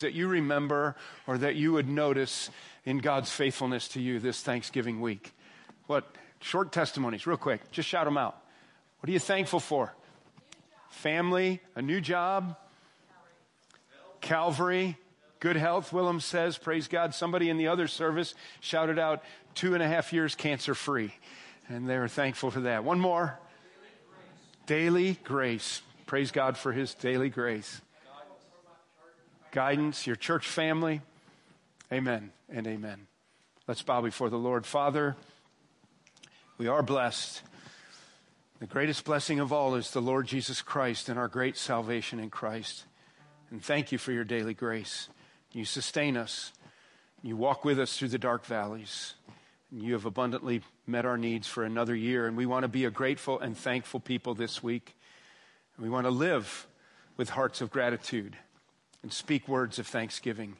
that you remember or that you would notice in God's faithfulness to you this Thanksgiving week? What short testimonies, real quick, just shout them out. What are you thankful for? Family, a new job, Calvary, good health, Willem says, praise God. Somebody in the other service shouted out, two and a half years cancer free. And they were thankful for that. One more. Daily grace. Praise God for his daily grace guidance, your church family. Amen and amen. Let's bow before the Lord. Father, we are blessed. The greatest blessing of all is the Lord Jesus Christ and our great salvation in Christ. And thank you for your daily grace. You sustain us. You walk with us through the dark valleys. And you have abundantly met our needs for another year. And we want to be a grateful and thankful people this week. And we want to live with hearts of gratitude and speak words of thanksgiving.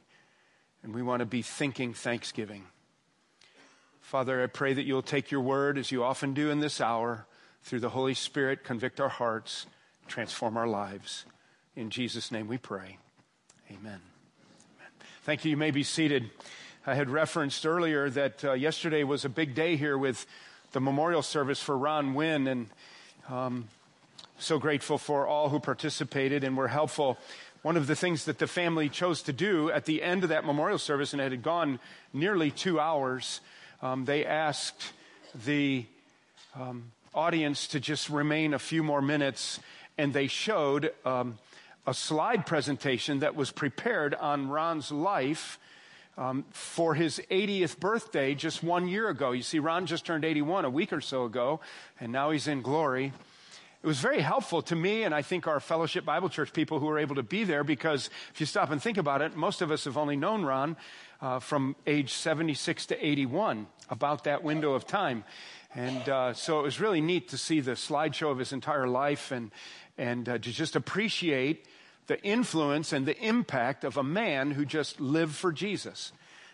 And we want to be thinking thanksgiving. Father, I pray that you'll take your word, as you often do in this hour, through the Holy Spirit, convict our hearts, transform our lives. In Jesus' name we pray. Amen. Amen. Thank you. You may be seated. I had referenced earlier that uh, yesterday was a big day here with the memorial service for Ron Wynn, and um, so grateful for all who participated and were helpful one of the things that the family chose to do at the end of that memorial service, and it had gone nearly two hours, um, they asked the um, audience to just remain a few more minutes, and they showed um, a slide presentation that was prepared on Ron's life. Um, for his 80th birthday just one year ago. You see, Ron just turned 81 a week or so ago, and now he's in glory. It was very helpful to me and I think our Fellowship Bible Church people who were able to be there because if you stop and think about it, most of us have only known Ron uh, from age 76 to 81, about that window of time. And uh, so it was really neat to see the slideshow of his entire life and, and uh, to just appreciate the influence and the impact of a man who just lived for Jesus.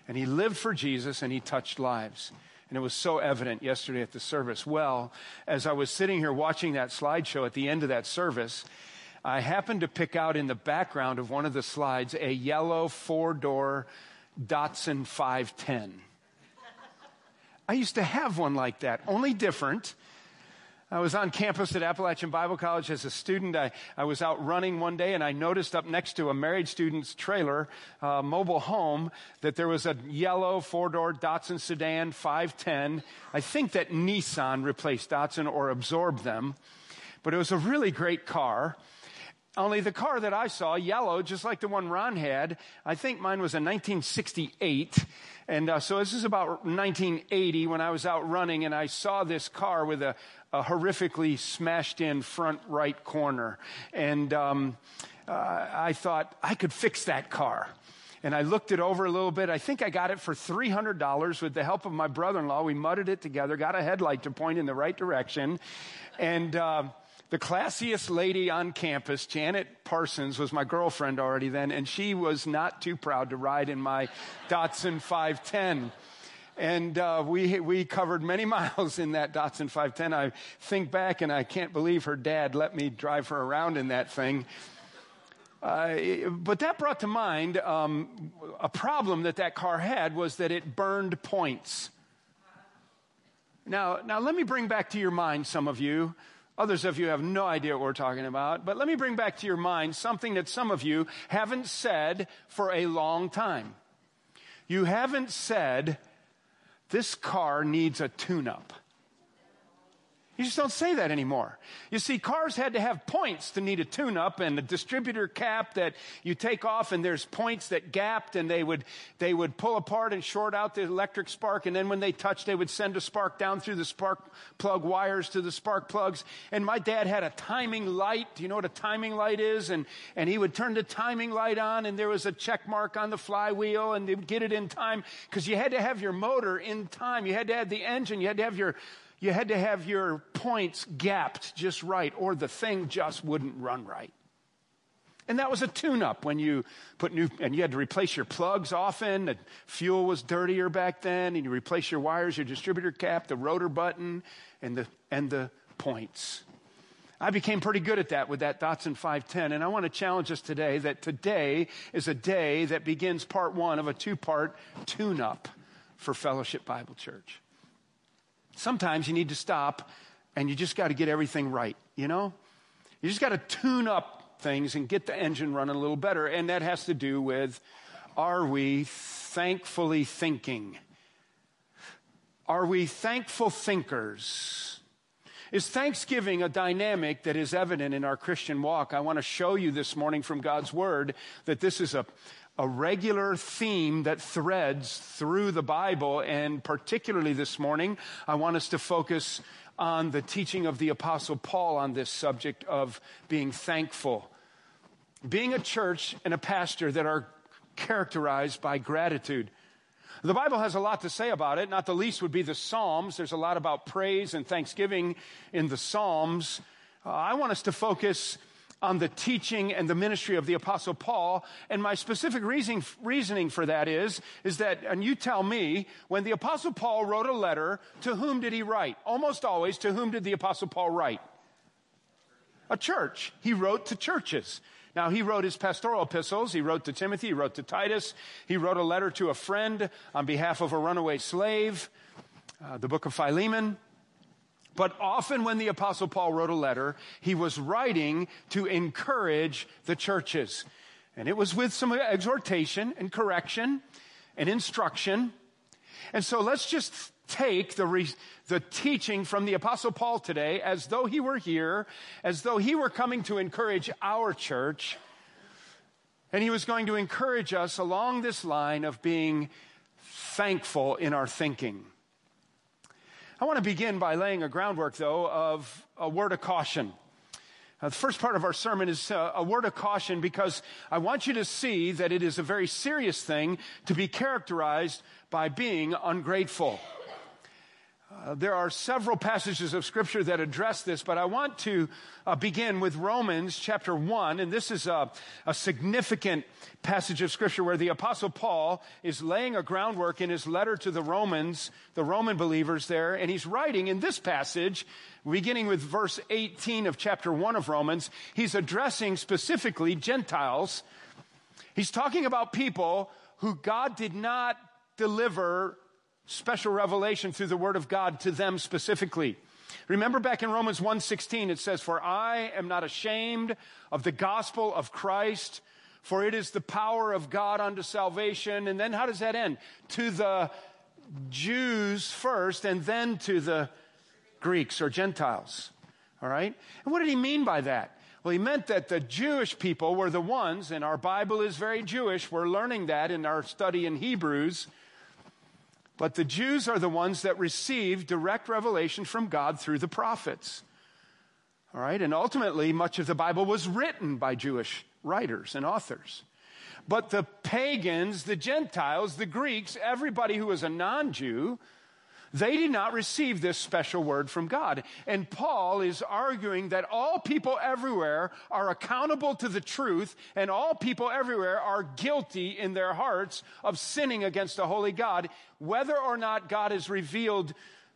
And he lived for Jesus and he touched lives. And it was so evident yesterday at the service. Well, as I was sitting here watching that slideshow at the end of that service, I happened to pick out in the background of one of the slides a yellow four door Datsun 510. I used to have one like that, only different. I was on campus at Appalachian Bible College as a student. I, I was out running one day and I noticed up next to a married student's trailer, uh, mobile home, that there was a yellow four door Datsun sedan 510. I think that Nissan replaced Datsun or absorbed them, but it was a really great car. Only the car that I saw, yellow, just like the one Ron had, I think mine was a 1968. And uh, so this is about 1980 when I was out running and I saw this car with a, a horrifically smashed in front right corner. And um, uh, I thought I could fix that car. And I looked it over a little bit. I think I got it for $300 with the help of my brother in law. We mudded it together, got a headlight to point in the right direction. And uh, the classiest lady on campus, Janet Parsons, was my girlfriend already then, and she was not too proud to ride in my Datsun 510 and uh, we we covered many miles in that Datsun 510. I think back, and I can't believe her dad let me drive her around in that thing. Uh, but that brought to mind um, a problem that that car had was that it burned points. Now, now let me bring back to your mind, some of you. Others of you have no idea what we're talking about, but let me bring back to your mind something that some of you haven't said for a long time. You haven't said, this car needs a tune up. You just don't say that anymore. You see, cars had to have points to need a tune up and a distributor cap that you take off and there's points that gapped and they would, they would pull apart and short out the electric spark. And then when they touched, they would send a spark down through the spark plug wires to the spark plugs. And my dad had a timing light. Do you know what a timing light is? And, and he would turn the timing light on and there was a check mark on the flywheel and they would get it in time because you had to have your motor in time. You had to have the engine. You had to have your you had to have your points gapped just right, or the thing just wouldn't run right. And that was a tune up when you put new, and you had to replace your plugs often. The fuel was dirtier back then, and you replace your wires, your distributor cap, the rotor button, and the, and the points. I became pretty good at that with that Datsun 510. And I want to challenge us today that today is a day that begins part one of a two part tune up for Fellowship Bible Church. Sometimes you need to stop and you just got to get everything right, you know? You just got to tune up things and get the engine running a little better. And that has to do with are we thankfully thinking? Are we thankful thinkers? Is thanksgiving a dynamic that is evident in our Christian walk? I want to show you this morning from God's Word that this is a, a regular theme that threads through the Bible. And particularly this morning, I want us to focus on the teaching of the Apostle Paul on this subject of being thankful. Being a church and a pastor that are characterized by gratitude. The Bible has a lot to say about it, not the least would be the Psalms. There's a lot about praise and thanksgiving in the Psalms. Uh, I want us to focus on the teaching and the ministry of the apostle Paul. And my specific reasoning, for that is, is that, and you tell me, when the apostle Paul wrote a letter, to whom did he write? Almost always, to whom did the apostle Paul write? A church. He wrote to churches. Now, he wrote his pastoral epistles. He wrote to Timothy. He wrote to Titus. He wrote a letter to a friend on behalf of a runaway slave, uh, the book of Philemon. But often when the apostle Paul wrote a letter, he was writing to encourage the churches. And it was with some exhortation and correction and instruction. And so let's just take the, re- the teaching from the Apostle Paul today as though he were here, as though he were coming to encourage our church. And he was going to encourage us along this line of being thankful in our thinking. I want to begin by laying a groundwork, though, of a word of caution. Uh, the first part of our sermon is uh, a word of caution because I want you to see that it is a very serious thing to be characterized by being ungrateful. Uh, there are several passages of scripture that address this, but I want to uh, begin with Romans chapter 1. And this is a, a, significant passage of scripture where the apostle Paul is laying a groundwork in his letter to the Romans, the Roman believers there. And he's writing in this passage, beginning with verse 18 of chapter 1 of Romans, he's addressing specifically Gentiles. He's talking about people who God did not deliver special revelation through the word of God to them specifically. Remember back in Romans 1:16 it says for I am not ashamed of the gospel of Christ for it is the power of God unto salvation and then how does that end? To the Jews first and then to the Greeks or Gentiles. All right? And what did he mean by that? Well, he meant that the Jewish people were the ones, and our Bible is very Jewish. We're learning that in our study in Hebrews but the Jews are the ones that receive direct revelation from God through the prophets. All right, and ultimately, much of the Bible was written by Jewish writers and authors. But the pagans, the Gentiles, the Greeks, everybody who was a non Jew, they did not receive this special word from God. And Paul is arguing that all people everywhere are accountable to the truth and all people everywhere are guilty in their hearts of sinning against a holy God. Whether or not God has revealed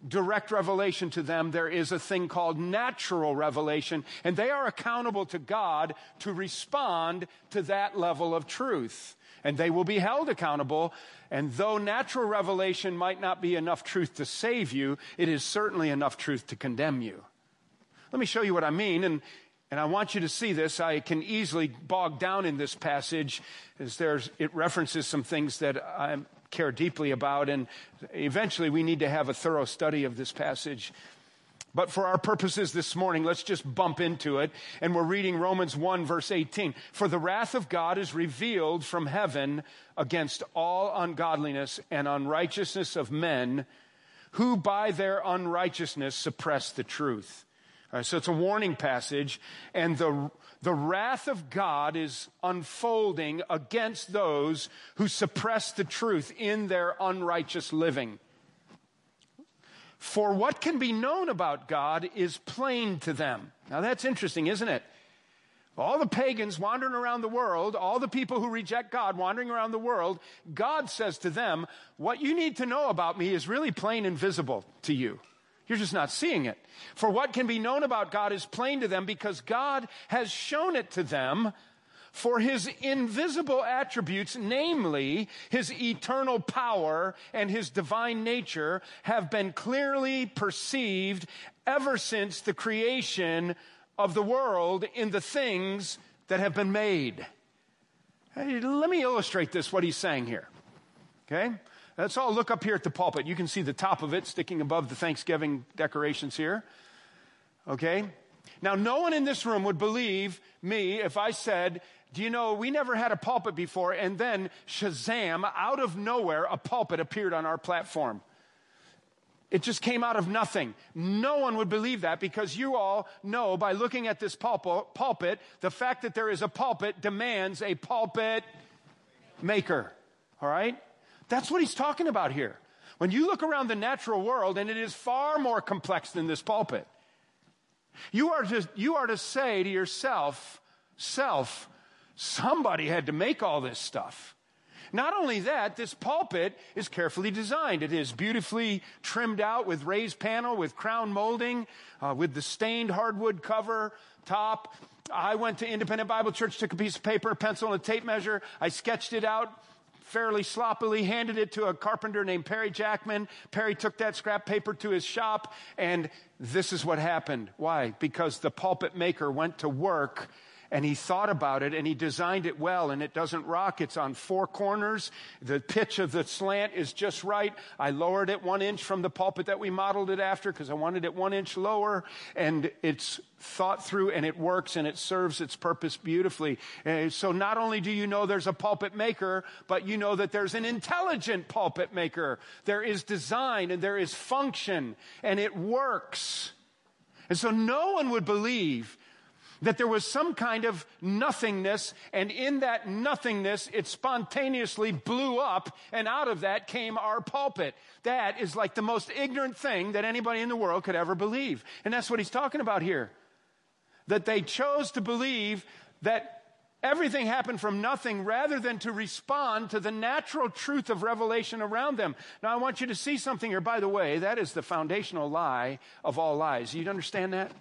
direct revelation to them, there is a thing called natural revelation, and they are accountable to God to respond to that level of truth and they will be held accountable. And though natural revelation might not be enough truth to save you, it is certainly enough truth to condemn you. Let me show you what I mean. And, and I want you to see this. I can easily bog down in this passage as there's, it references some things that I care deeply about. And eventually we need to have a thorough study of this passage. But for our purposes this morning, let's just bump into it. And we're reading Romans 1 verse 18. For the wrath of God is revealed from heaven against all ungodliness and unrighteousness of men who by their unrighteousness suppress the truth. So it's a warning passage and the, the wrath of God is unfolding against those who suppress the truth in their unrighteous living. For what can be known about God is plain to them. Now that's interesting, isn't it? All the pagans wandering around the world, all the people who reject God wandering around the world, God says to them, What you need to know about me is really plain and visible to you. You're just not seeing it. For what can be known about God is plain to them because God has shown it to them. For his invisible attributes, namely his eternal power and his divine nature, have been clearly perceived ever since the creation of the world in the things that have been made. Hey, let me illustrate this, what he's saying here. Okay? Let's all look up here at the pulpit. You can see the top of it sticking above the Thanksgiving decorations here. Okay? Now, no one in this room would believe me if I said, Do you know, we never had a pulpit before, and then Shazam, out of nowhere, a pulpit appeared on our platform. It just came out of nothing. No one would believe that because you all know by looking at this pulpit, the fact that there is a pulpit demands a pulpit maker. All right? That's what he's talking about here. When you look around the natural world, and it is far more complex than this pulpit, you are to, you are to say to yourself, self, somebody had to make all this stuff. Not only that, this pulpit is carefully designed. It is beautifully trimmed out with raised panel, with crown molding, uh, with the stained hardwood cover top. I went to Independent Bible Church, took a piece of paper, a pencil, and a tape measure. I sketched it out fairly sloppily, handed it to a carpenter named Perry Jackman. Perry took that scrap paper to his shop, and this is what happened. Why? Because the pulpit maker went to work and he thought about it and he designed it well and it doesn't rock. It's on four corners. The pitch of the slant is just right. I lowered it one inch from the pulpit that we modeled it after because I wanted it one inch lower and it's thought through and it works and it serves its purpose beautifully. Uh, so not only do you know there's a pulpit maker, but you know that there's an intelligent pulpit maker. There is design and there is function and it works. And so no one would believe that there was some kind of nothingness, and in that nothingness, it spontaneously blew up, and out of that came our pulpit. That is like the most ignorant thing that anybody in the world could ever believe. And that's what he's talking about here. That they chose to believe that Everything happened from nothing rather than to respond to the natural truth of revelation around them. Now, I want you to see something here. By the way, that is the foundational lie of all lies. You understand that?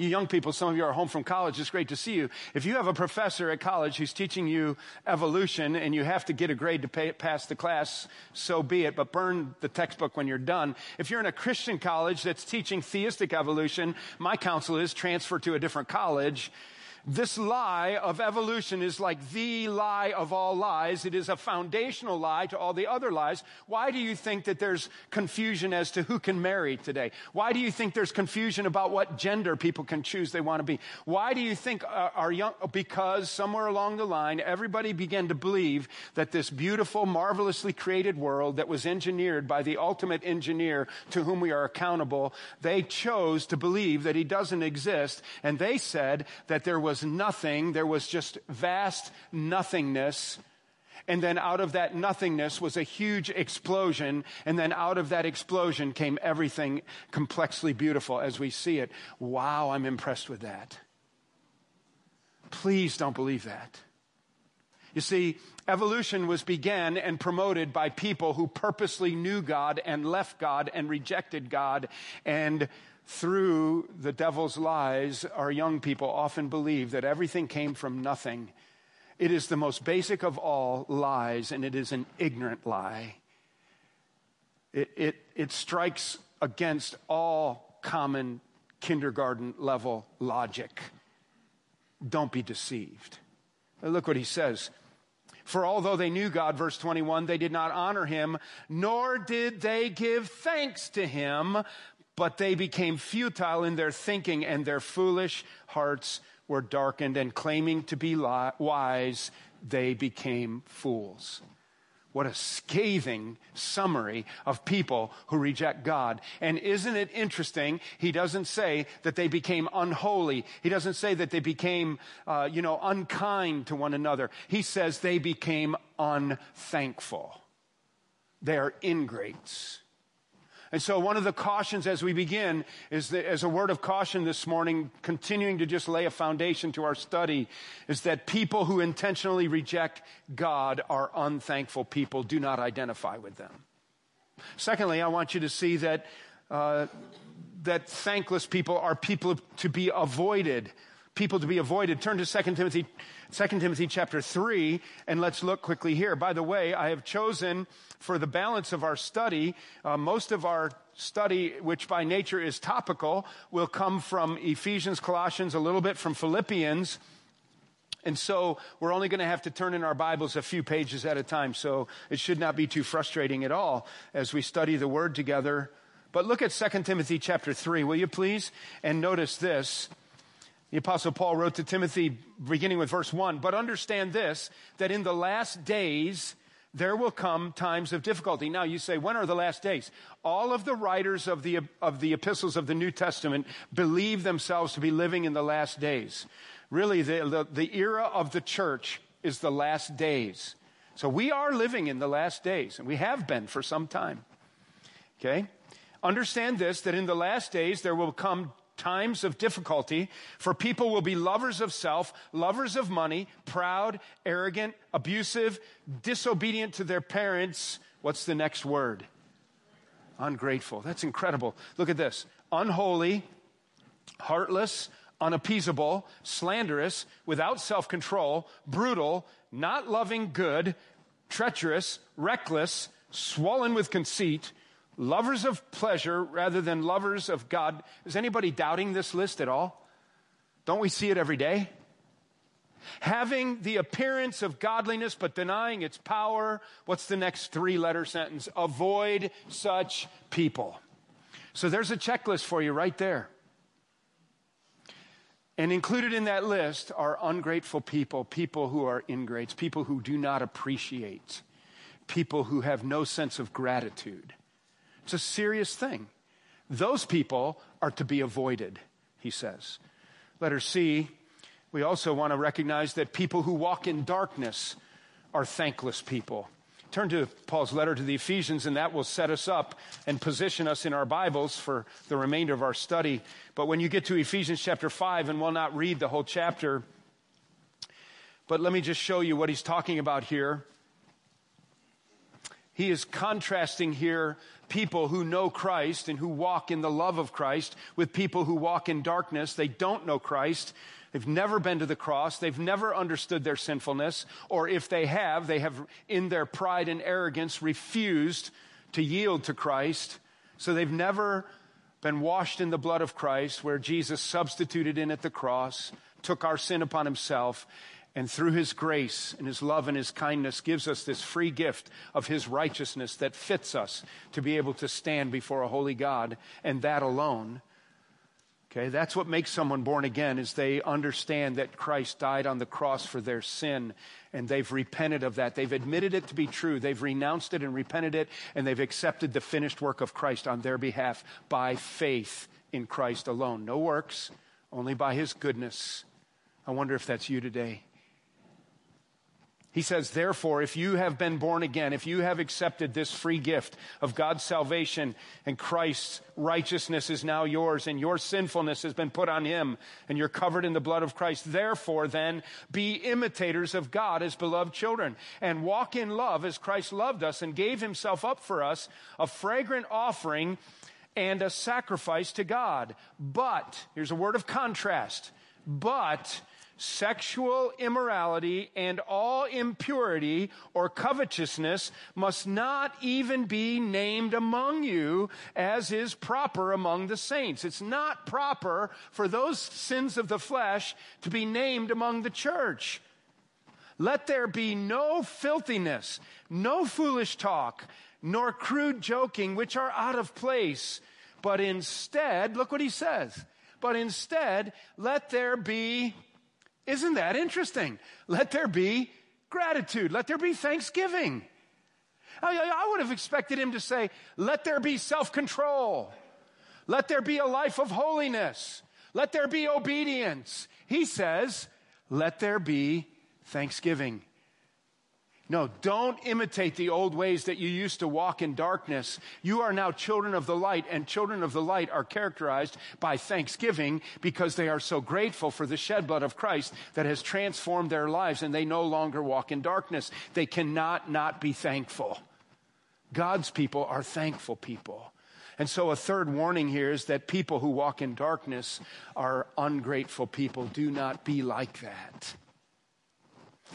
You young people, some of you are home from college. It's great to see you. If you have a professor at college who's teaching you evolution and you have to get a grade to pay, pass the class, so be it, but burn the textbook when you're done. If you're in a Christian college that's teaching theistic evolution, my counsel is transfer to a different college this lie of evolution is like the lie of all lies. It is a foundational lie to all the other lies. Why do you think that there's confusion as to who can marry today? Why do you think there's confusion about what gender people can choose they want to be? Why do you think uh, our young, because somewhere along the line, everybody began to believe that this beautiful, marvelously created world that was engineered by the ultimate engineer to whom we are accountable, they chose to believe that he doesn't exist. And they said that there was was nothing, there was just vast nothingness. And then out of that nothingness was a huge explosion. And then out of that explosion came everything complexly beautiful as we see it. Wow, I'm impressed with that. Please don't believe that. You see, evolution was began and promoted by people who purposely knew God and left God and rejected God and through the devil's lies, our young people often believe that everything came from nothing. It is the most basic of all lies, and it is an ignorant lie. It, it, it strikes against all common kindergarten level logic. Don't be deceived. Look what he says. For although they knew God, verse 21, they did not honor him, nor did they give thanks to him, but they became futile in their thinking and their foolish hearts were darkened and claiming to be wise, they became fools. What a scathing summary of people who reject God. And isn't it interesting? He doesn't say that they became unholy. He doesn't say that they became, uh, you know, unkind to one another. He says they became unthankful. They are ingrates. And so, one of the cautions as we begin is that, as a word of caution this morning, continuing to just lay a foundation to our study, is that people who intentionally reject God are unthankful people. Do not identify with them. Secondly, I want you to see that uh, that thankless people are people to be avoided. People to be avoided. Turn to 2 Timothy, 2 Timothy chapter 3, and let's look quickly here. By the way, I have chosen for the balance of our study, uh, most of our study, which by nature is topical, will come from Ephesians, Colossians, a little bit from Philippians. And so we're only going to have to turn in our Bibles a few pages at a time. So it should not be too frustrating at all as we study the Word together. But look at 2 Timothy chapter 3, will you please? And notice this. The apostle Paul wrote to Timothy beginning with verse 1, but understand this, that in the last days there will come times of difficulty. Now you say, when are the last days? All of the writers of the, of the epistles of the New Testament believe themselves to be living in the last days. Really, the, the, the era of the church is the last days. So we are living in the last days, and we have been for some time. Okay? Understand this that in the last days there will come times of difficulty, for people will be lovers of self, lovers of money, proud, arrogant, abusive, disobedient to their parents. What's the next word? Ungrateful. That's incredible. Look at this unholy, heartless, unappeasable, slanderous, without self control, brutal, not loving good, treacherous, reckless, swollen with conceit lovers of pleasure rather than lovers of God. Is anybody doubting this list at all? Don't we see it every day? Having the appearance of godliness but denying its power. What's the next three letter sentence? Avoid such people. So there's a checklist for you right there. And included in that list are ungrateful people, people who are ingrates, people who do not appreciate, people who have no sense of gratitude. It's a serious thing. Those people are to be avoided, he says. Letter C, we also want to recognize that people who walk in darkness are thankless people. Turn to Paul's letter to the Ephesians, and that will set us up and position us in our Bibles for the remainder of our study. But when you get to Ephesians chapter 5, and we'll not read the whole chapter, but let me just show you what he's talking about here. He is contrasting here people who know Christ and who walk in the love of Christ with people who walk in darkness. They don't know Christ. They've never been to the cross. They've never understood their sinfulness. Or if they have, they have, in their pride and arrogance, refused to yield to Christ. So they've never been washed in the blood of Christ, where Jesus substituted in at the cross, took our sin upon himself, and through his grace and his love and his kindness gives us this free gift of his righteousness that fits us to be able to stand before a holy God and that alone. Okay, that's what makes someone born again is they understand that Christ died on the cross for their sin and they've repented of that. They've admitted it to be true. They've renounced it and repented it and they've accepted the finished work of Christ on their behalf by faith in Christ alone. No works, only by his goodness. I wonder if that's you today. He says, therefore, if you have been born again, if you have accepted this free gift of God's salvation and Christ's righteousness is now yours and your sinfulness has been put on him and you're covered in the blood of Christ, therefore then be imitators of God as beloved children and walk in love as Christ loved us and gave himself up for us, a fragrant offering and a sacrifice to God. But, here's a word of contrast, but sexual immorality and all impurity or covetousness must not even be named among you as is proper among the saints. It's not proper for those sins of the flesh to be named among the church. Let there be no filthiness, no foolish talk, nor crude joking, which are out of place. But instead, look what he says. But instead, let there be isn't that interesting? Let there be gratitude. Let there be thanksgiving. I, I would have expected him to say, let there be self control. Let there be a life of holiness. Let there be obedience. He says, let there be thanksgiving. No, don't imitate the old ways that you used to walk in darkness. You are now children of the light, and children of the light are characterized by thanksgiving because they are so grateful for the shed blood of Christ that has transformed their lives, and they no longer walk in darkness. They cannot not be thankful. God's people are thankful people. And so, a third warning here is that people who walk in darkness are ungrateful people. Do not be like that.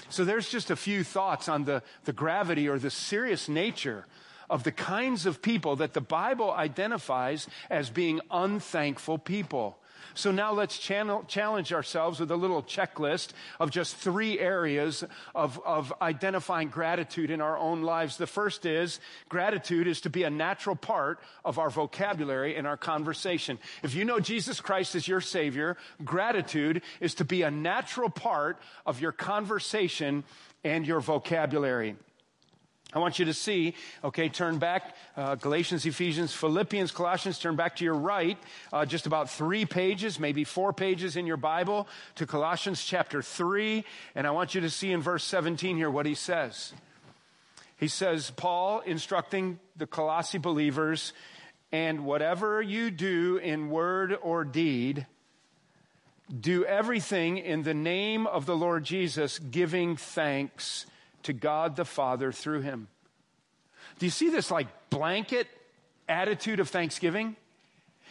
So, there's just a few thoughts on the, the gravity or the serious nature of the kinds of people that the Bible identifies as being unthankful people. So now let's channel, challenge ourselves with a little checklist of just three areas of, of identifying gratitude in our own lives. The first is gratitude is to be a natural part of our vocabulary and our conversation. If you know Jesus Christ as your Savior, gratitude is to be a natural part of your conversation and your vocabulary. I want you to see, okay, turn back, uh, Galatians, Ephesians, Philippians, Colossians, turn back to your right, uh, just about three pages, maybe four pages in your Bible to Colossians chapter 3. And I want you to see in verse 17 here what he says. He says, Paul instructing the Colossi believers, and whatever you do in word or deed, do everything in the name of the Lord Jesus, giving thanks to God the Father through him. Do you see this like blanket attitude of thanksgiving?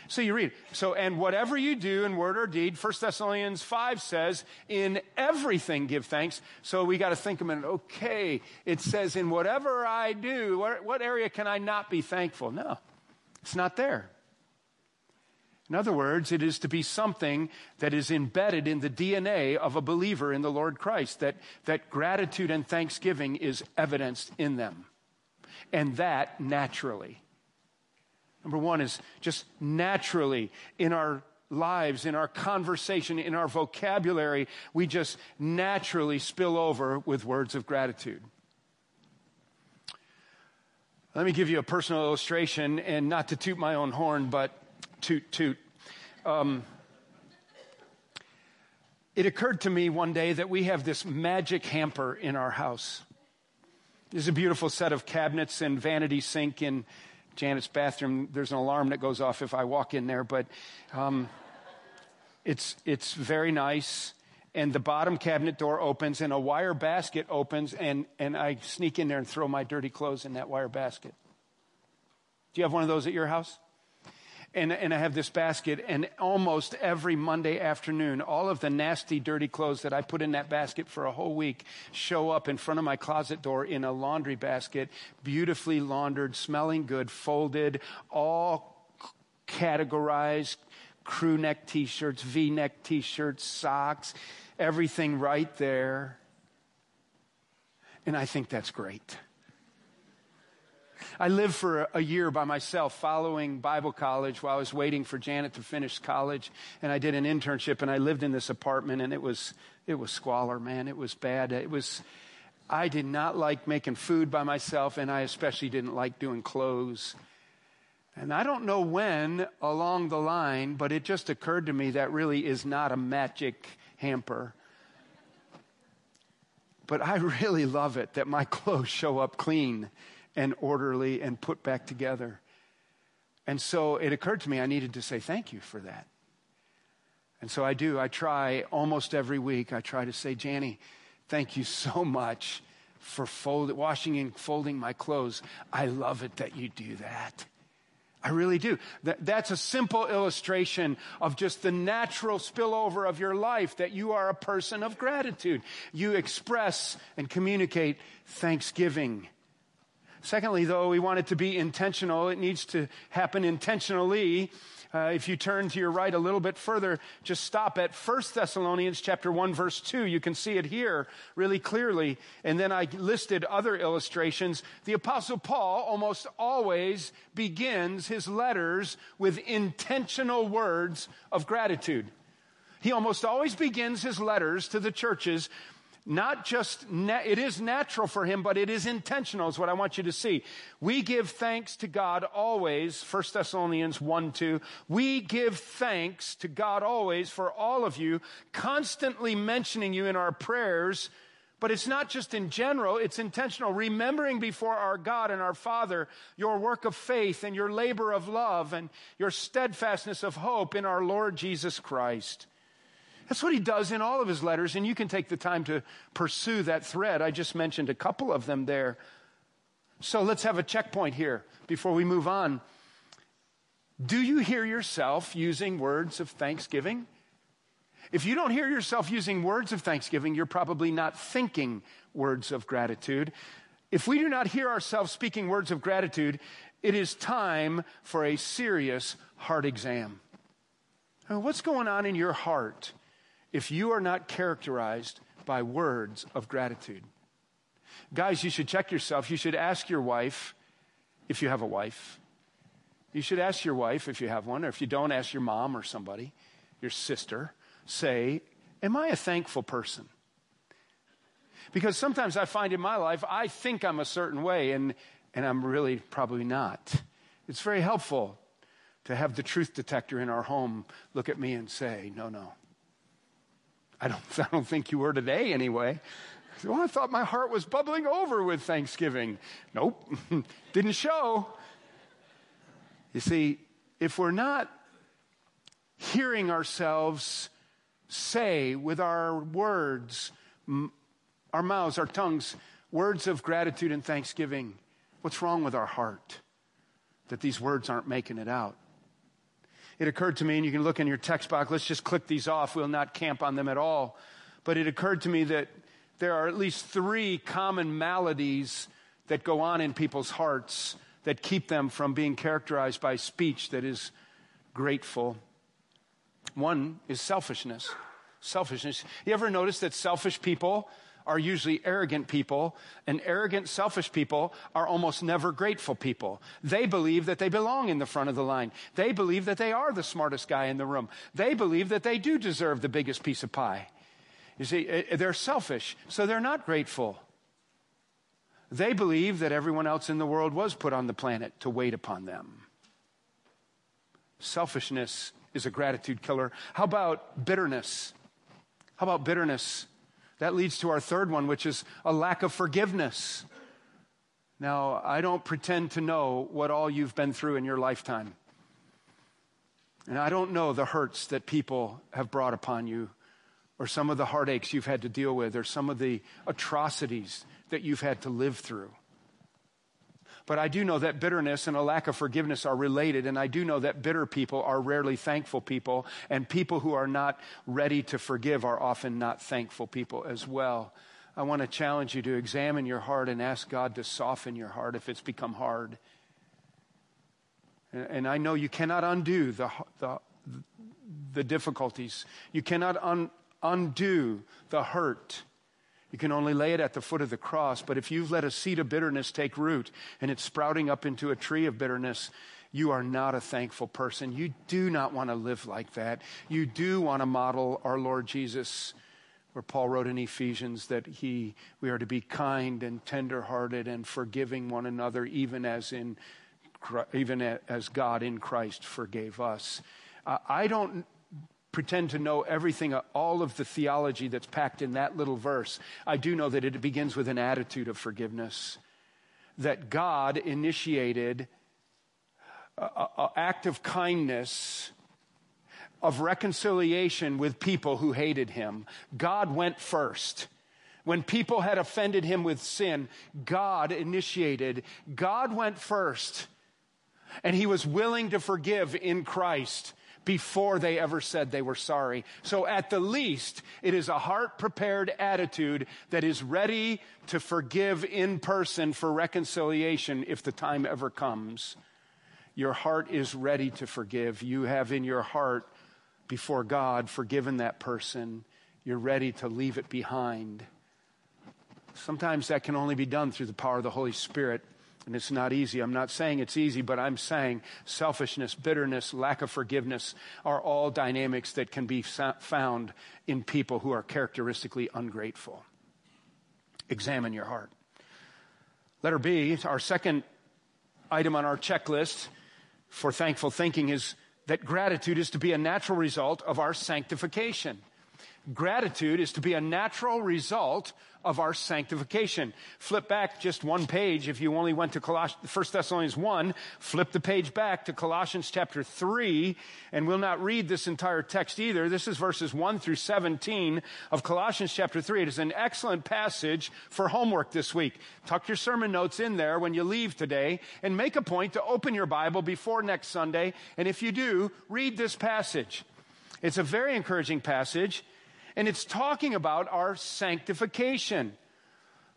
So you read, so, and whatever you do in word or deed, 1 Thessalonians 5 says, in everything give thanks. So we got to think a minute, okay, it says, in whatever I do, what, what area can I not be thankful? No, it's not there. In other words, it is to be something that is embedded in the DNA of a believer in the Lord Christ, that, that gratitude and thanksgiving is evidenced in them. And that naturally. Number one is just naturally in our lives, in our conversation, in our vocabulary, we just naturally spill over with words of gratitude. Let me give you a personal illustration, and not to toot my own horn, but toot, toot. Um, it occurred to me one day that we have this magic hamper in our house. There's a beautiful set of cabinets and vanity sink in Janet's bathroom. There's an alarm that goes off if I walk in there, but um, it's, it's very nice. And the bottom cabinet door opens, and a wire basket opens, and, and I sneak in there and throw my dirty clothes in that wire basket. Do you have one of those at your house? And, and I have this basket, and almost every Monday afternoon, all of the nasty, dirty clothes that I put in that basket for a whole week show up in front of my closet door in a laundry basket, beautifully laundered, smelling good, folded, all categorized crew neck t shirts, v neck t shirts, socks, everything right there. And I think that's great. I lived for a year by myself following Bible college while I was waiting for Janet to finish college. And I did an internship and I lived in this apartment and it was, it was squalor, man. It was bad. It was, I did not like making food by myself and I especially didn't like doing clothes. And I don't know when along the line, but it just occurred to me that really is not a magic hamper. But I really love it that my clothes show up clean and orderly and put back together. And so it occurred to me I needed to say thank you for that. And so I do. I try almost every week. I try to say, Janny, thank you so much for fold, washing and folding my clothes. I love it that you do that. I really do. That, that's a simple illustration of just the natural spillover of your life that you are a person of gratitude. You express and communicate thanksgiving Secondly, though, we want it to be intentional. It needs to happen intentionally. Uh, if you turn to your right a little bit further, just stop at 1 Thessalonians chapter 1 verse 2. You can see it here really clearly. And then I listed other illustrations. The apostle Paul almost always begins his letters with intentional words of gratitude. He almost always begins his letters to the churches not just, na- it is natural for him, but it is intentional, is what I want you to see. We give thanks to God always, 1 Thessalonians 1 2. We give thanks to God always for all of you, constantly mentioning you in our prayers. But it's not just in general, it's intentional. Remembering before our God and our Father your work of faith and your labor of love and your steadfastness of hope in our Lord Jesus Christ. That's what he does in all of his letters, and you can take the time to pursue that thread. I just mentioned a couple of them there. So let's have a checkpoint here before we move on. Do you hear yourself using words of thanksgiving? If you don't hear yourself using words of thanksgiving, you're probably not thinking words of gratitude. If we do not hear ourselves speaking words of gratitude, it is time for a serious heart exam. What's going on in your heart if you are not characterized by words of gratitude? Guys, you should check yourself. You should ask your wife, if you have a wife. You should ask your wife, if you have one, or if you don't, ask your mom or somebody, your sister. Say, Am I a thankful person? Because sometimes I find in my life, I think I'm a certain way, and, and I'm really probably not. It's very helpful to have the truth detector in our home look at me and say, No, no. I don't, I don't think you were today anyway. Well, I thought my heart was bubbling over with thanksgiving. Nope, didn't show. You see, if we're not hearing ourselves say with our words, our mouths, our tongues, words of gratitude and thanksgiving, what's wrong with our heart that these words aren't making it out? It occurred to me, and you can look in your text box, let's just click these off. We'll not camp on them at all. But it occurred to me that there are at least three common maladies that go on in people's hearts that keep them from being characterized by speech that is grateful. One is selfishness. Selfishness. You ever notice that selfish people are usually arrogant people, and arrogant, selfish people are almost never grateful people. They believe that they belong in the front of the line. They believe that they are the smartest guy in the room. They believe that they do deserve the biggest piece of pie. You see, eh, eh, they're selfish, so they're not grateful. They believe that everyone else in the world was put on the planet to wait upon them. Selfishness is a gratitude killer. How about bitterness? How about bitterness? That leads to our third one, which is a lack of forgiveness. Now, I don't pretend to know what all you've been through in your lifetime. And I don't know the hurts that people have brought upon you or some of the heartaches you've had to deal with, or some of the atrocities that you've had to live through. But I do know that bitterness and a lack of forgiveness are related, and I do know that bitter people are rarely thankful people, and people who are not ready to forgive are often not thankful people as well. I want to challenge you to examine your heart and ask God to soften your heart if it's become hard. And I know you cannot undo the, the, the difficulties. You cannot un, undo the hurt. You can only lay it at the foot of the cross. But if you've let a seed of bitterness take root and it's sprouting up into a tree of bitterness, you are not a thankful person. You do not want to live like that. You do want to model our Lord Jesus, where Paul wrote in Ephesians that he, we are to be kind and tenderhearted and forgiving one another, even as in even as God in Christ forgave us. Uh, I don't pretend to know everything, uh, all of the theology that's packed in that little verse. I do know that it begins with an attitude of forgiveness. That God initiated an act of kindness, of reconciliation with people who hated him. God went first. When people had offended him with sin, God initiated. God went first. And he was willing to forgive in Christ before they ever said they were sorry. So at the least, it is a heart prepared attitude that is ready to forgive in person for reconciliation if the time ever comes. Your heart is ready to forgive. You have in your heart before God forgiven that person. You're ready to leave it behind. Sometimes that can only be done through the power of the Holy Spirit. And it's not easy. I'm not saying it's easy, but I'm saying selfishness, bitterness, lack of forgiveness are all dynamics that can be found in people who are characteristically ungrateful. Examine your heart. Letter B, our second item on our checklist for thankful thinking is that gratitude is to be a natural result of our sanctification. Gratitude is to be a natural result of our sanctification. Flip back just one page. If you only went to Colossians, 1 Thessalonians 1, flip the page back to Colossians chapter 3, and we'll not read this entire text either. This is verses 1 through 17 of Colossians chapter 3. It is an excellent passage for homework this week. Tuck your sermon notes in there when you leave today, and make a point to open your Bible before next Sunday. And if you do, read this passage. It's a very encouraging passage. And it's talking about our sanctification.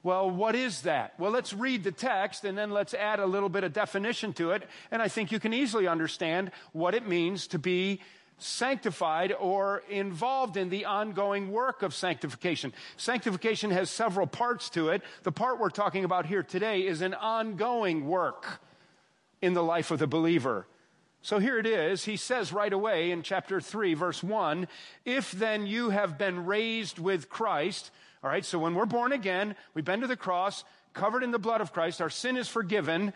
Well, what is that? Well, let's read the text and then let's add a little bit of definition to it. And I think you can easily understand what it means to be sanctified or involved in the ongoing work of sanctification. Sanctification has several parts to it. The part we're talking about here today is an ongoing work in the life of the believer. So here it is. He says right away in chapter 3, verse 1 If then you have been raised with Christ, all right, so when we're born again, we've been to the cross, covered in the blood of Christ, our sin is forgiven.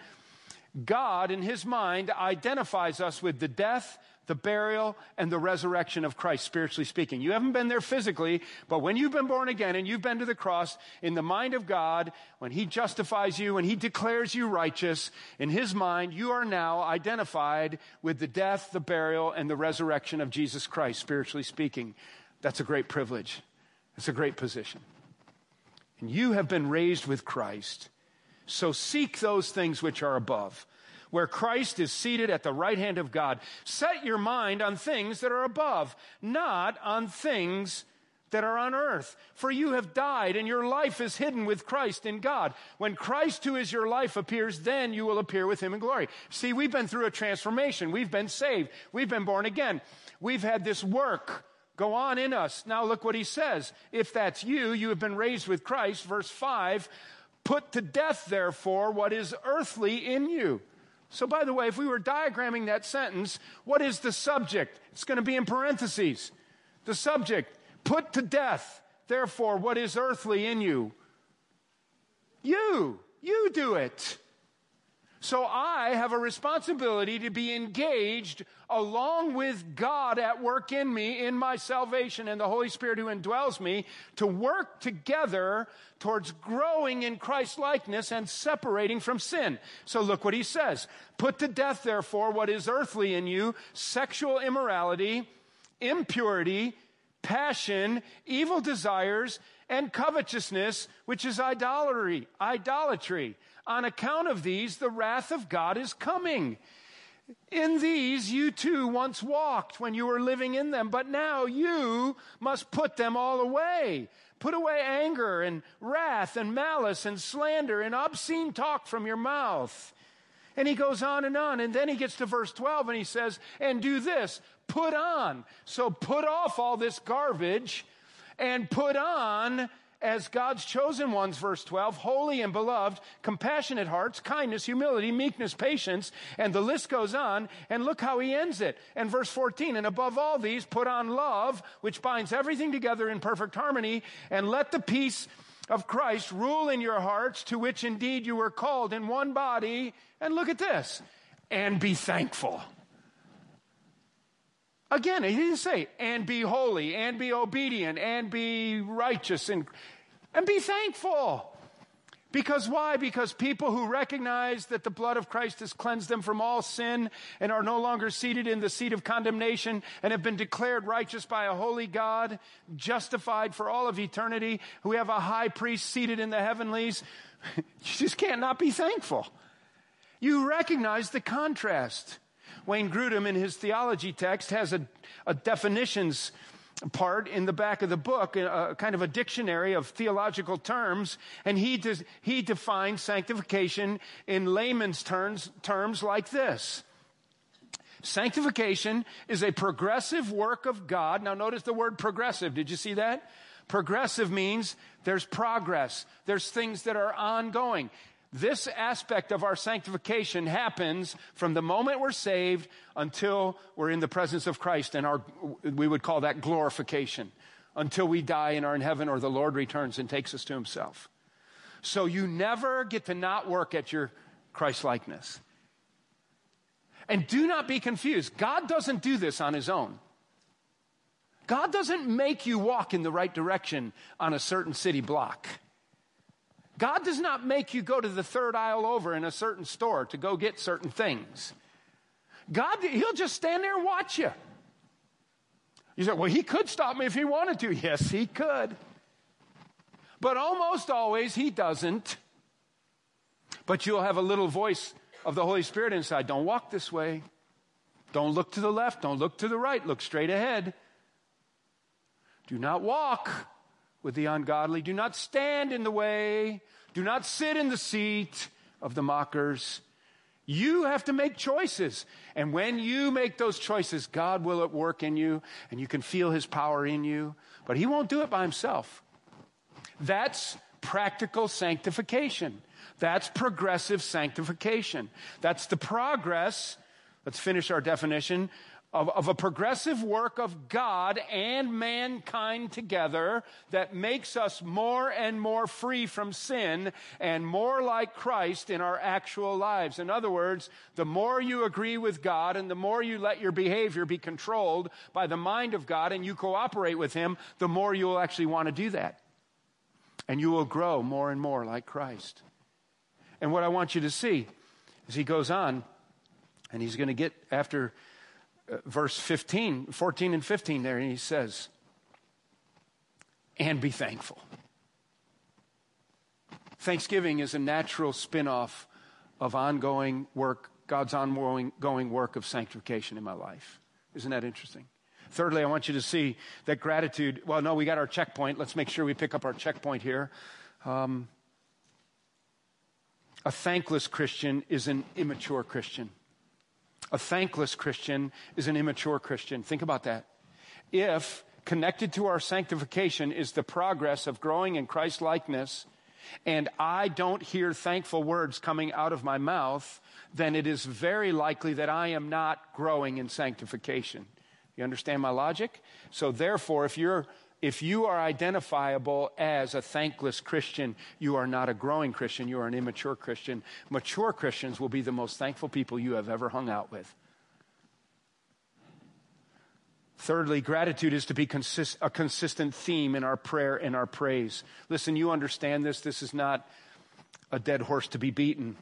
God, in his mind, identifies us with the death, the burial, and the resurrection of Christ, spiritually speaking. You haven't been there physically, but when you've been born again and you've been to the cross, in the mind of God, when He justifies you, when He declares you righteous, in His mind, you are now identified with the death, the burial, and the resurrection of Jesus Christ, spiritually speaking. That's a great privilege. It's a great position. And you have been raised with Christ. So seek those things which are above where Christ is seated at the right hand of God. Set your mind on things that are above, not on things that are on earth. For you have died, and your life is hidden with Christ in God. When Christ, who is your life, appears, then you will appear with him in glory. See, we've been through a transformation. We've been saved. We've been born again. We've had this work go on in us. Now look what he says. If that's you, you have been raised with Christ. Verse 5 Put to death, therefore, what is earthly in you so, by the way, if we were diagramming that sentence, what is the subject? It's going to be in parentheses. The subject, put to death, therefore, what is earthly in you? You. You do it. So I have a responsibility to be engaged along with God at work in me, in my salvation, and the Holy Spirit who indwells me, to work together towards growing in Christ likeness and separating from sin. So look what he says. Put to death, therefore, what is earthly in you sexual immorality, impurity, passion, evil desires, and covetousness, which is idolatry. Idolatry. On account of these, the wrath of God is coming. In these you too once walked when you were living in them, but now you must put them all away. Put away anger and wrath and malice and slander and obscene talk from your mouth. And he goes on and on. And then he gets to verse 12 and he says, And do this, put on. So put off all this garbage and put on as God's chosen ones, verse 12, holy and beloved, compassionate hearts, kindness, humility, meekness, patience, and the list goes on. And look how he ends it. And verse 14, and above all these, put on love, which binds everything together in perfect harmony, and let the peace of Christ rule in your hearts, to which indeed you were called in one body. And look at this, and be thankful. Again, he didn't say, and be holy, and be obedient, and be righteous, and, and be thankful. Because why? Because people who recognize that the blood of Christ has cleansed them from all sin and are no longer seated in the seat of condemnation and have been declared righteous by a holy God, justified for all of eternity, who have a high priest seated in the heavenlies, you just can't not be thankful. You recognize the contrast. Wayne Grudem, in his theology text, has a, a definitions part in the back of the book, a, kind of a dictionary of theological terms, and he, he defines sanctification in layman's terms, terms like this. Sanctification is a progressive work of God. Now, notice the word progressive. Did you see that? Progressive means there's progress. There's things that are ongoing. This aspect of our sanctification happens from the moment we're saved until we're in the presence of Christ, and our, we would call that glorification, until we die and are in heaven or the Lord returns and takes us to himself. So you never get to not work at your Christ likeness. And do not be confused. God doesn't do this on his own. God doesn't make you walk in the right direction on a certain city block. God does not make you go to the third aisle over in a certain store to go get certain things. God, He'll just stand there and watch you. You say, well, He could stop me if He wanted to. Yes, He could. But almost always He doesn't. But you'll have a little voice of the Holy Spirit inside. Don't walk this way. Don't look to the left. Don't look to the right. Look straight ahead. Do not walk with the ungodly. Do not stand in the way. Do not sit in the seat of the mockers. You have to make choices. And when you make those choices, God will at work in you and you can feel his power in you. But he won't do it by himself. That's practical sanctification. That's progressive sanctification. That's the progress. Let's finish our definition of, of, a progressive work of God and mankind together that makes us more and more free from sin and more like Christ in our actual lives. In other words, the more you agree with God and the more you let your behavior be controlled by the mind of God and you cooperate with Him, the more you will actually want to do that. And you will grow more and more like Christ. And what I want you to see as he goes on, and he's going to get after verse 15, 14 and 15 there, and he says, and be thankful. Thanksgiving is a natural spin off of ongoing work, God's ongoing work of sanctification in my life. Isn't that interesting? Thirdly, I want you to see that gratitude. Well, no, we got our checkpoint. Let's make sure we pick up our checkpoint here. Um, a thankless Christian is an immature Christian. A thankless Christian is an immature Christian. Think about that. If connected to our sanctification is the progress of growing in Christ likeness, and I don't hear thankful words coming out of my mouth, then it is very likely that I am not growing in sanctification. You understand my logic? So, therefore, if you're if you are identifiable as a thankless Christian, you are not a growing Christian, you are an immature Christian. Mature Christians will be the most thankful people you have ever hung out with. Thirdly, gratitude is to be consist- a consistent theme in our prayer and our praise. Listen, you understand this. This is not a dead horse to be beaten.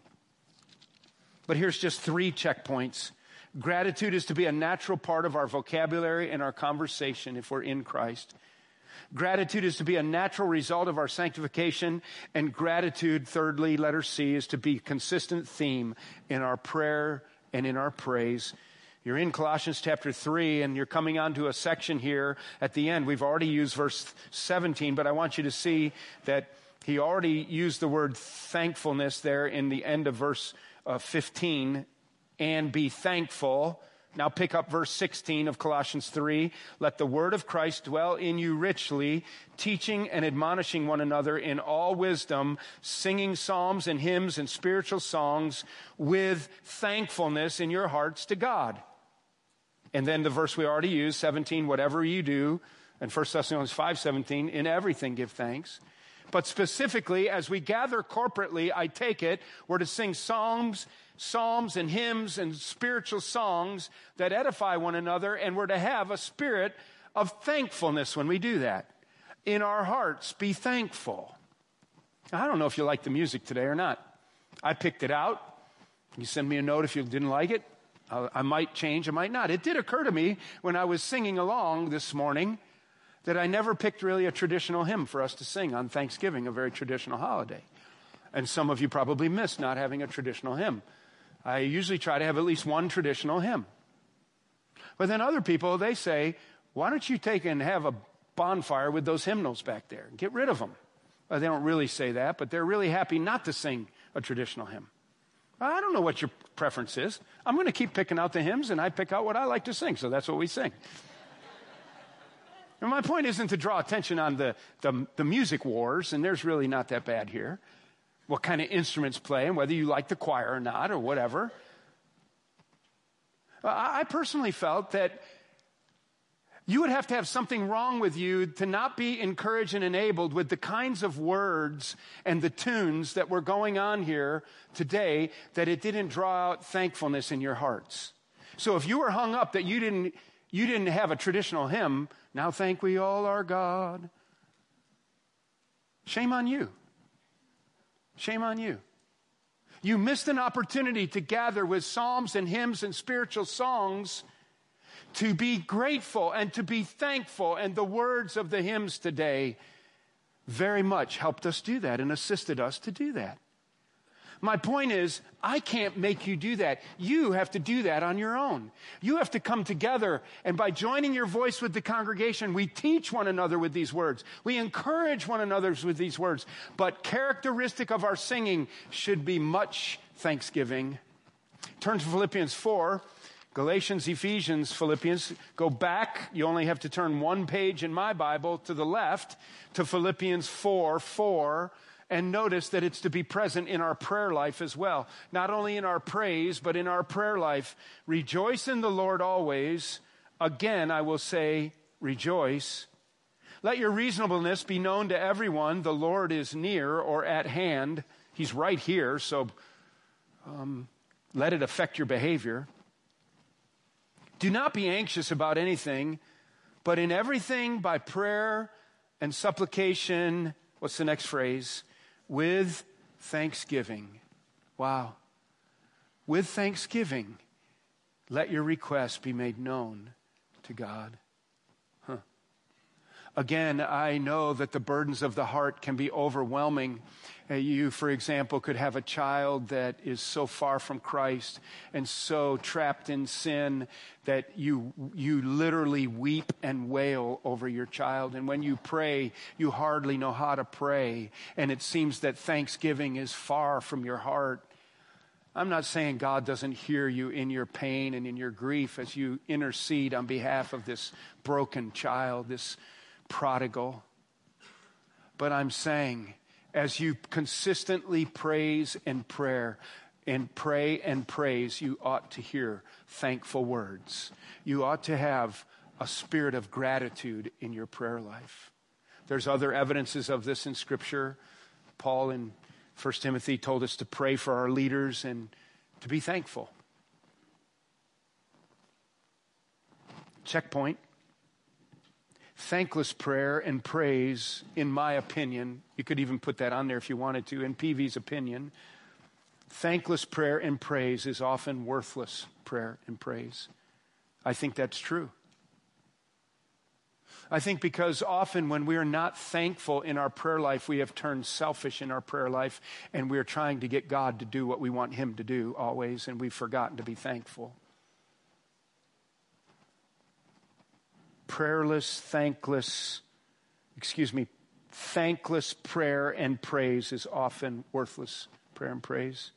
But here's just three checkpoints. Gratitude is to be a natural part of our vocabulary and our conversation if we're in Christ. Gratitude is to be a natural result of our sanctification. And gratitude, thirdly, letter C, is to be a consistent theme in our prayer and in our praise. You're in Colossians chapter 3, and you're coming on to a section here at the end. We've already used verse 17, but I want you to see that he already used the word thankfulness there in the end of verse uh, 15 and be thankful. Now pick up verse 16 of Colossians 3. Let the word of Christ dwell in you richly, teaching and admonishing one another in all wisdom, singing psalms and hymns and spiritual songs with thankfulness in your hearts to God. And then the verse we already used, 17, whatever you do, and 1 Thessalonians 5:17, in everything give thanks. But specifically, as we gather corporately, I take it, we're to sing psalms psalms and hymns and spiritual songs that edify one another, and we're to have a spirit of thankfulness when we do that. In our hearts, be thankful. I don't know if you like the music today or not. I picked it out. You send me a note if you didn't like it. I might change, I might not. It did occur to me when I was singing along this morning that I never picked really a traditional hymn for us to sing on Thanksgiving, a very traditional holiday. And some of you probably missed not having a traditional hymn. I usually try to have at least one traditional hymn. But then other people, they say, why don't you take and have a bonfire with those hymnals back there? and Get rid of them. Well, they don't really say that, but they're really happy not to sing a traditional hymn. I don't know what your preference is. I'm going to keep picking out the hymns, and I pick out what I like to sing, so that's what we sing. and my point isn't to draw attention on the, the, the music wars, and there's really not that bad here what kind of instruments play and whether you like the choir or not or whatever. I personally felt that you would have to have something wrong with you to not be encouraged and enabled with the kinds of words and the tunes that were going on here today that it didn't draw out thankfulness in your hearts. So if you were hung up that you didn't You didn't have a traditional hymn, Now Thank We All Our God. Shame on you. Shame on you. You missed an opportunity to gather with psalms and hymns and spiritual songs to be grateful and to be thankful. And the words of the hymns today very much helped us do that and assisted us to do that. My point is, I can't make you do that. You have to do that on your own. You have to come together, and by joining your voice with the congregation, we teach one another with these words. We encourage one another with these words. But characteristic of our singing should be much thanksgiving. Turn to Philippians 4. Galatians, Ephesians, Philippians. Go back. You only have to turn one page in my Bible to the left to Philippians 4 4 and notice that it's to be present in our prayer life as well. Not only in our praise, but in our prayer life. Rejoice in the Lord always. Again, I will say, rejoice. Let your reasonableness be known to everyone. The Lord is near or at hand. He's right here, so um, let it affect your behavior. Do not be anxious about anything, but in everything by prayer and supplication. What's the next phrase? With thanksgiving. Wow. With thanksgiving, let your requests be made known to God. Again, I know that the burdens of the heart can be overwhelming. Uh, you, for example, could have a child that is so far from Christ and so trapped in sin that you, you literally weep and wail over your child. And when you pray, you hardly know how to pray. And it seems that thanksgiving is far from your heart. I'm not saying God doesn't hear you in your pain and in your grief as you intercede on behalf of this broken child, this prodigal. But I'm saying as you consistently praise and prayer and pray and praise, you ought to hear thankful words. You ought to have a spirit of gratitude in your prayer life. There's other evidences of this in Scripture. Paul in 1 Timothy told us to pray for our leaders and to be thankful. Checkpoint thankless prayer and praise, in my opinion, you could even put that on there if you wanted to, in PV's opinion, thankless prayer and praise is often worthless prayer and praise. I think that's true. I think because often when we are not thankful in our prayer life, we have turned selfish in our prayer life and we are trying to get God to do what we want Him to do always, and we've forgotten to be thankful. Prayerless, thankless, excuse me, thankless prayer and praise is often worthless prayer and praise.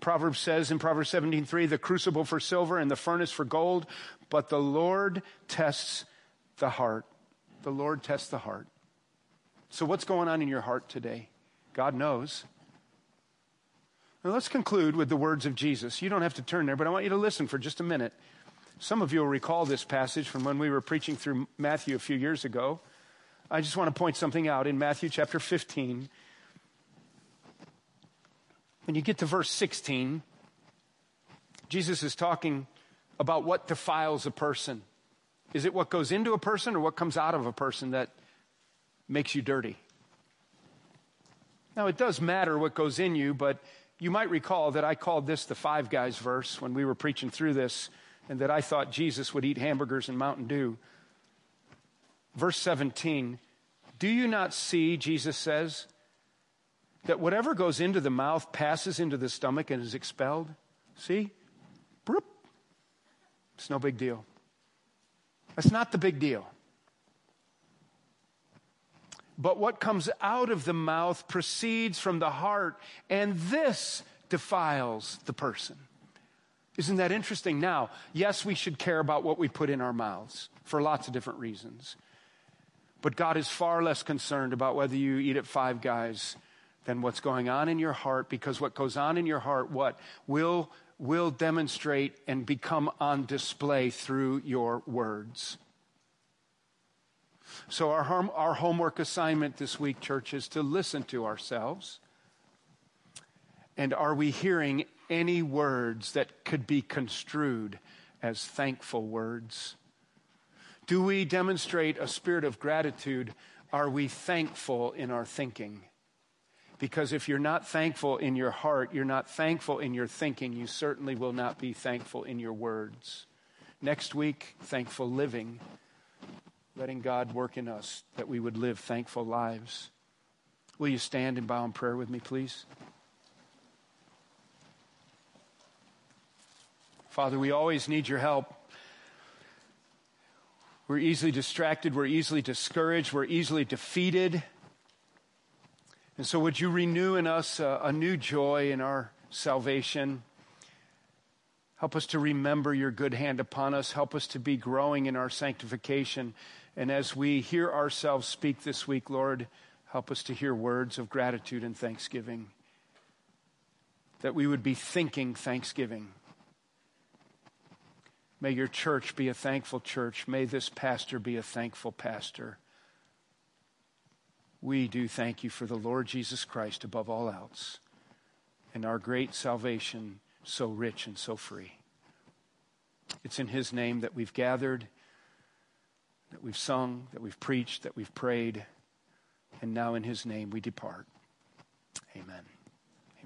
Proverbs says in Proverbs 17:3, the crucible for silver and the furnace for gold, but the Lord tests the heart. The Lord tests the heart. So what's going on in your heart today? God knows. Now let's conclude with the words of Jesus. You don't have to turn there, but I want you to listen for just a minute. Some of you will recall this passage from when we were preaching through Matthew a few years ago. I just want to point something out in Matthew chapter 15. When you get to verse 16, Jesus is talking about what defiles a person. Is it what goes into a person or what comes out of a person that makes you dirty? Now, it does matter what goes in you, but you might recall that I called this the five guys verse when we were preaching through this and that I thought Jesus would eat hamburgers and Mountain Dew. Verse 17 Do you not see, Jesus says, that whatever goes into the mouth passes into the stomach and is expelled? See? Broop. It's no big deal. That's not the big deal. But what comes out of the mouth proceeds from the heart, and this defiles the person. Isn't that interesting? Now, yes, we should care about what we put in our mouths for lots of different reasons. But God is far less concerned about whether you eat at Five Guys than what's going on in your heart because what goes on in your heart what will will demonstrate and become on display through your words. So our our homework assignment this week church is to listen to ourselves. And are we hearing any words that could be construed as thankful words Do we demonstrate a spirit of gratitude? Are we thankful in our thinking? Because if you're not thankful in your heart, you're not thankful in your thinking, you certainly will not be thankful in your words. Next week, thankful living, letting God work in us that we would live thankful lives. Will you stand and bow in prayer with me, please? Father, we always need your help. We're easily distracted, we're easily discouraged, we're easily defeated. And so, would you renew in us a, a new joy in our salvation? Help us to remember your good hand upon us. Help us to be growing in our sanctification. And as we hear ourselves speak this week, Lord, help us to hear words of gratitude and thanksgiving. That we would be thinking thanksgiving. May your church be a thankful church. May this pastor be a thankful pastor we do thank you for the Lord Jesus Christ above all else and our great salvation so rich and so free. It's in his name that we've gathered, that we've sung, that we've preached, that we've prayed, and now in his name we depart. Amen.